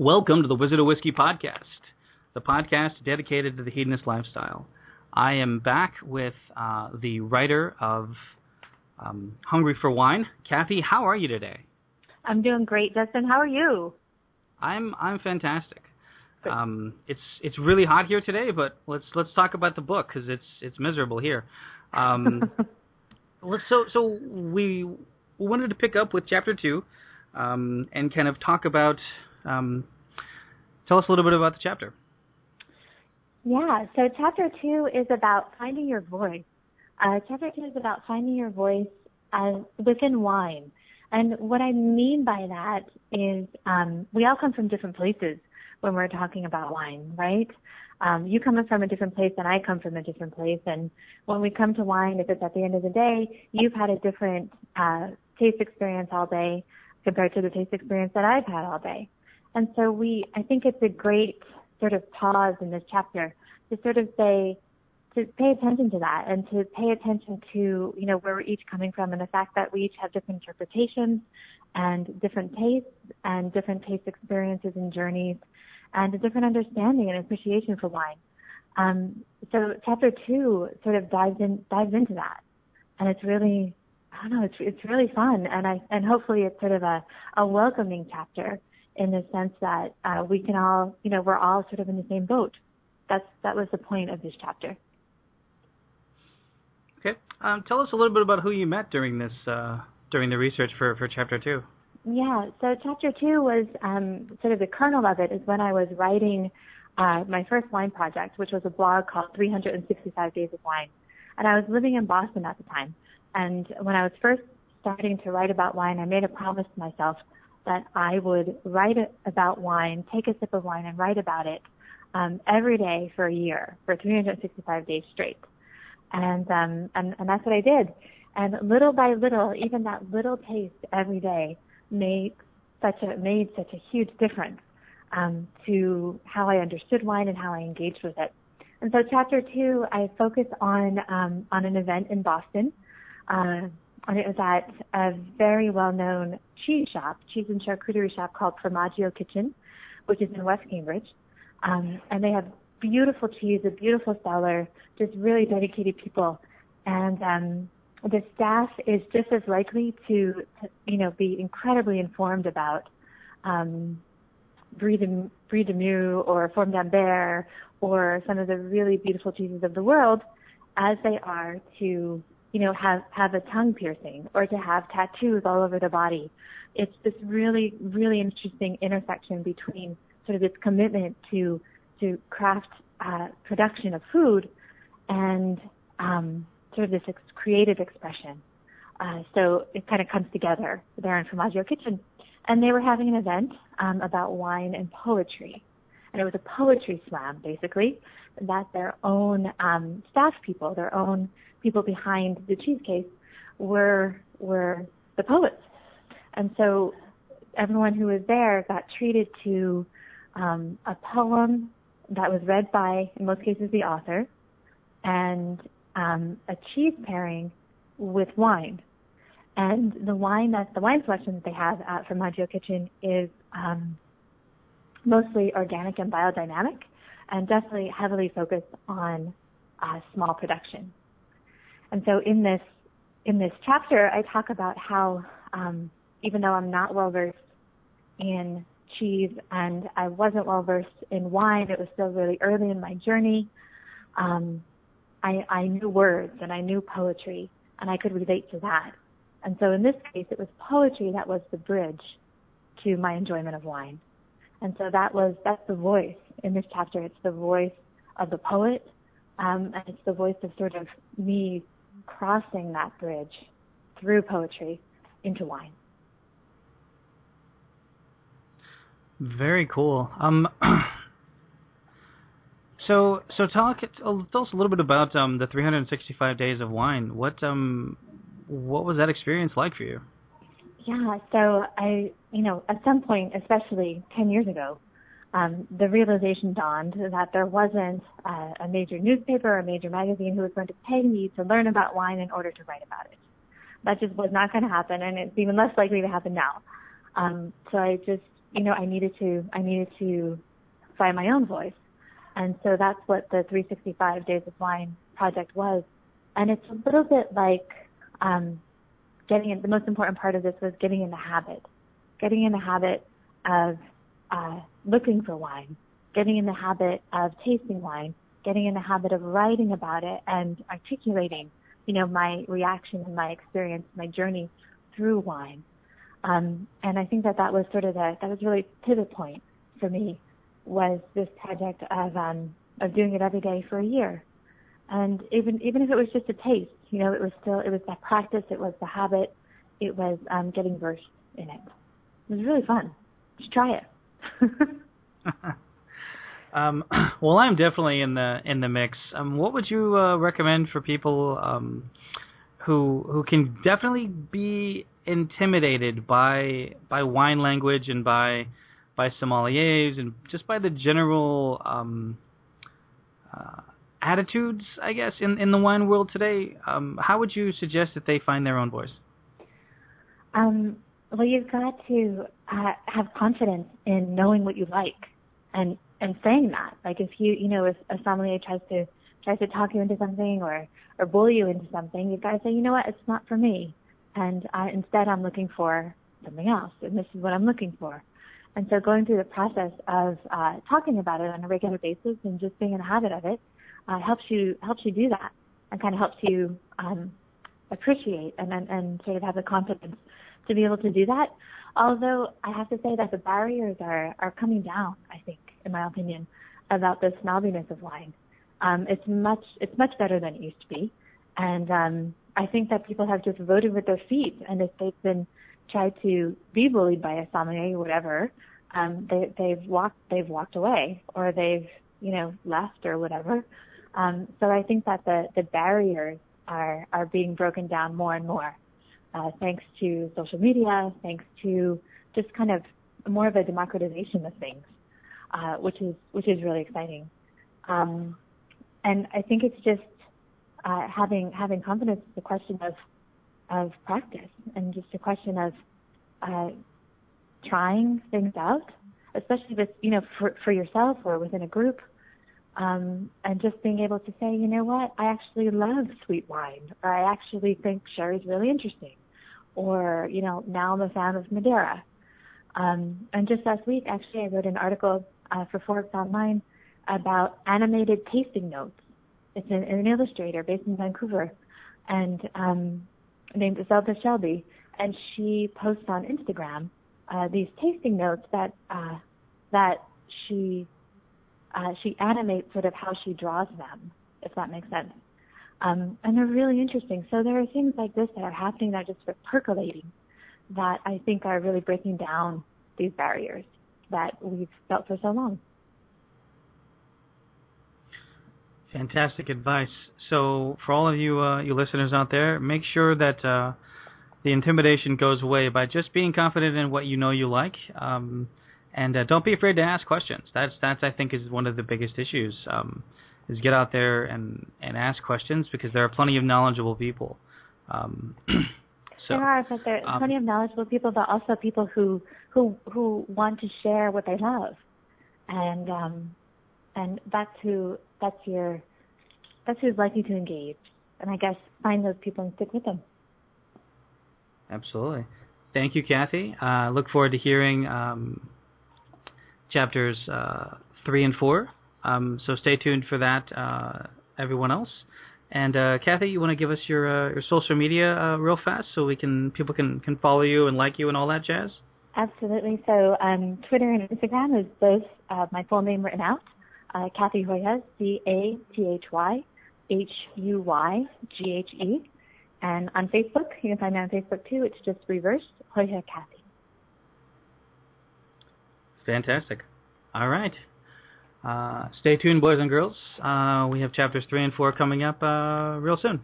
Welcome to the Wizard of Whiskey podcast, the podcast dedicated to the hedonist lifestyle. I am back with uh, the writer of um, Hungry for Wine, Cathy. How are you today? I'm doing great, Justin. How are you? I'm I'm fantastic. Um, it's it's really hot here today, but let's let's talk about the book because it's it's miserable here. Um, so so we wanted to pick up with chapter two, um, and kind of talk about. Um, tell us a little bit about the chapter. Yeah, so chapter two is about finding your voice. Uh, chapter two is about finding your voice uh, within wine. And what I mean by that is um, we all come from different places when we're talking about wine, right? Um, you come from a different place and I come from a different place. And when we come to wine, if it's at the end of the day, you've had a different uh, taste experience all day compared to the taste experience that I've had all day. And so we, I think it's a great sort of pause in this chapter to sort of say, to pay attention to that and to pay attention to, you know, where we're each coming from and the fact that we each have different interpretations and different tastes and different taste experiences and journeys and a different understanding and appreciation for wine. Um, so chapter two sort of dives in, dives into that. And it's really, I don't know, it's, it's really fun. And I, and hopefully it's sort of a, a welcoming chapter in the sense that, uh, we can all, you know, we're all sort of in the same boat. That's, that was the point of this chapter. Okay. Um, tell us a little bit about who you met during this, uh, during the research for, for chapter two. Yeah, so chapter two was um, sort of the kernel of it is when I was writing uh, my first wine project, which was a blog called 365 Days of Wine. And I was living in Boston at the time. And when I was first starting to write about wine, I made a promise to myself that I would write about wine, take a sip of wine, and write about it um, every day for a year, for 365 days straight. And um, and and that's what I did. And little by little, even that little taste every day made such a made such a huge difference um, to how I understood wine and how I engaged with it. And so, chapter two, I focus on um, on an event in Boston, uh, and it was at a very well-known cheese shop, cheese and charcuterie shop called Formaggio Kitchen, which is in West Cambridge, um, and they have beautiful cheese, a beautiful cellar, just really dedicated people, and um, the staff is just as likely to, to you know, be incredibly informed about um, Brie de, Brie de or Fourme d'Ambert or some of the really beautiful cheeses of the world as they are to, you know, have, have a tongue piercing or to have tattoos all over the body. It's this really, really interesting intersection between sort of this commitment to, to craft, uh, production of food and, um, sort of this ex- creative expression. Uh, so it kind of comes together there in Formaggio Kitchen. And they were having an event um, about wine and poetry. And it was a poetry slam, basically, that their own um, staff people, their own people behind the cheesecake were were the poets. And so everyone who was there got treated to um, a poem that was read by, in most cases, the author, and um, a cheese pairing with wine. And the wine that the wine selection that they have at Formaggio Kitchen is um, mostly organic and biodynamic, and definitely heavily focused on uh, small production. And so in this in this chapter, I talk about how um, even though I'm not well versed in cheese and I wasn't well versed in wine, it was still really early in my journey. Um, I, I knew words and I knew poetry and I could relate to that. And so in this case, it was poetry that was the bridge to my enjoyment of wine. And so that was, that's the voice in this chapter. It's the voice of the poet, um, and it's the voice of sort of me crossing that bridge through poetry into wine. Very cool. Um, So, so talk tell us a little bit about um, the 365 days of wine. What um, what was that experience like for you? Yeah, so I, you know, at some point, especially 10 years ago, um, the realization dawned that there wasn't a major newspaper or a major magazine who was going to pay me to learn about wine in order to write about it. That just was not going to happen, and it's even less likely to happen now. Um, so I just you know, I needed to I needed to find my own voice, and so that's what the 365 Days of Wine project was, and it's a little bit like um, getting in. The most important part of this was getting in the habit, getting in the habit of uh, looking for wine, getting in the habit of tasting wine, getting in the habit of writing about it and articulating, you know, my reaction and my experience, my journey through wine. Um, and I think that that was sort of the that was really pivot point for me was this project of um, of doing it every day for a year, and even even if it was just a taste, you know, it was still it was that practice, it was the habit, it was um, getting versed in it. It was really fun. Just try it. um, well, I'm definitely in the in the mix. Um, what would you uh, recommend for people um, who who can definitely be intimidated by by wine language and by by sommeliers and just by the general um, uh, attitudes, I guess, in in the wine world today? Um, how would you suggest that they find their own voice? Um, well, you've got to uh, have confidence in knowing what you like and and saying that. Like if you you know if a sommelier tries to tries to talk you into something or or bully you into something, you've got to say, you know what, it's not for me, and I, instead I'm looking for something else, and this is what I'm looking for. And so going through the process of uh, talking about it on a regular basis and just being in a habit of it uh, helps you helps you do that and kind of helps you um, appreciate and, and and sort of have the confidence to be able to do that. Although I have to say that the barriers are are coming down. I think, in my opinion, about the snobbiness of wine. Um, it's much it's much better than it used to be, and um, I think that people have just voted with their feet. And if they've been tried to be bullied by a sommelier or whatever, um, they they've walked they've walked away or they've you know left or whatever. Um, so I think that the the barriers are are being broken down more and more uh, thanks to social media, thanks to just kind of more of a democratization of things, uh, which is which is really exciting. Um, and I think it's just uh, having having confidence is a question of of practice and just a question of uh, trying things out, especially with you know for for yourself or within a group. Um, and just being able to say, you know what, I actually love sweet wine, or I actually think sherry is really interesting, or you know, now I'm a fan of Madeira. Um, and just last week, actually, I wrote an article uh, for Forbes Online about animated tasting notes. It's an, an illustrator based in Vancouver, and um, named Zelda Shelby, and she posts on Instagram uh, these tasting notes that uh, that she uh, she animates sort of how she draws them, if that makes sense. Um, and they're really interesting. So there are things like this that are happening that are just percolating that I think are really breaking down these barriers that we've felt for so long. Fantastic advice. So, for all of you uh, you listeners out there, make sure that uh, the intimidation goes away by just being confident in what you know you like. Um, and uh, don't be afraid to ask questions. That's that's I think is one of the biggest issues. Um, is get out there and and ask questions because there are plenty of knowledgeable people. Um, so, there are, but there are um, plenty of knowledgeable people, but also people who who who want to share what they love, and um, and that's who that's your that's who's likely to engage. And I guess find those people and stick with them. Absolutely. Thank you, Cathy. Uh, look forward to hearing um, chapters uh, three and four. Um, so stay tuned for that, uh, everyone else. And uh, Cathy, you want to give us your uh, your social media uh, real fast so we can people can, can follow you and like you and all that jazz. Absolutely. So um, Twitter and Instagram is both uh, my full name written out. Cathy Huyghe, C A T H Y H U Y G H E. And on Facebook, you can find me on Facebook too. It's just reversed Huyghe Cathy. Fantastic. All right. Uh, stay tuned, boys and girls. Uh, we have chapters three and four coming up uh, real soon.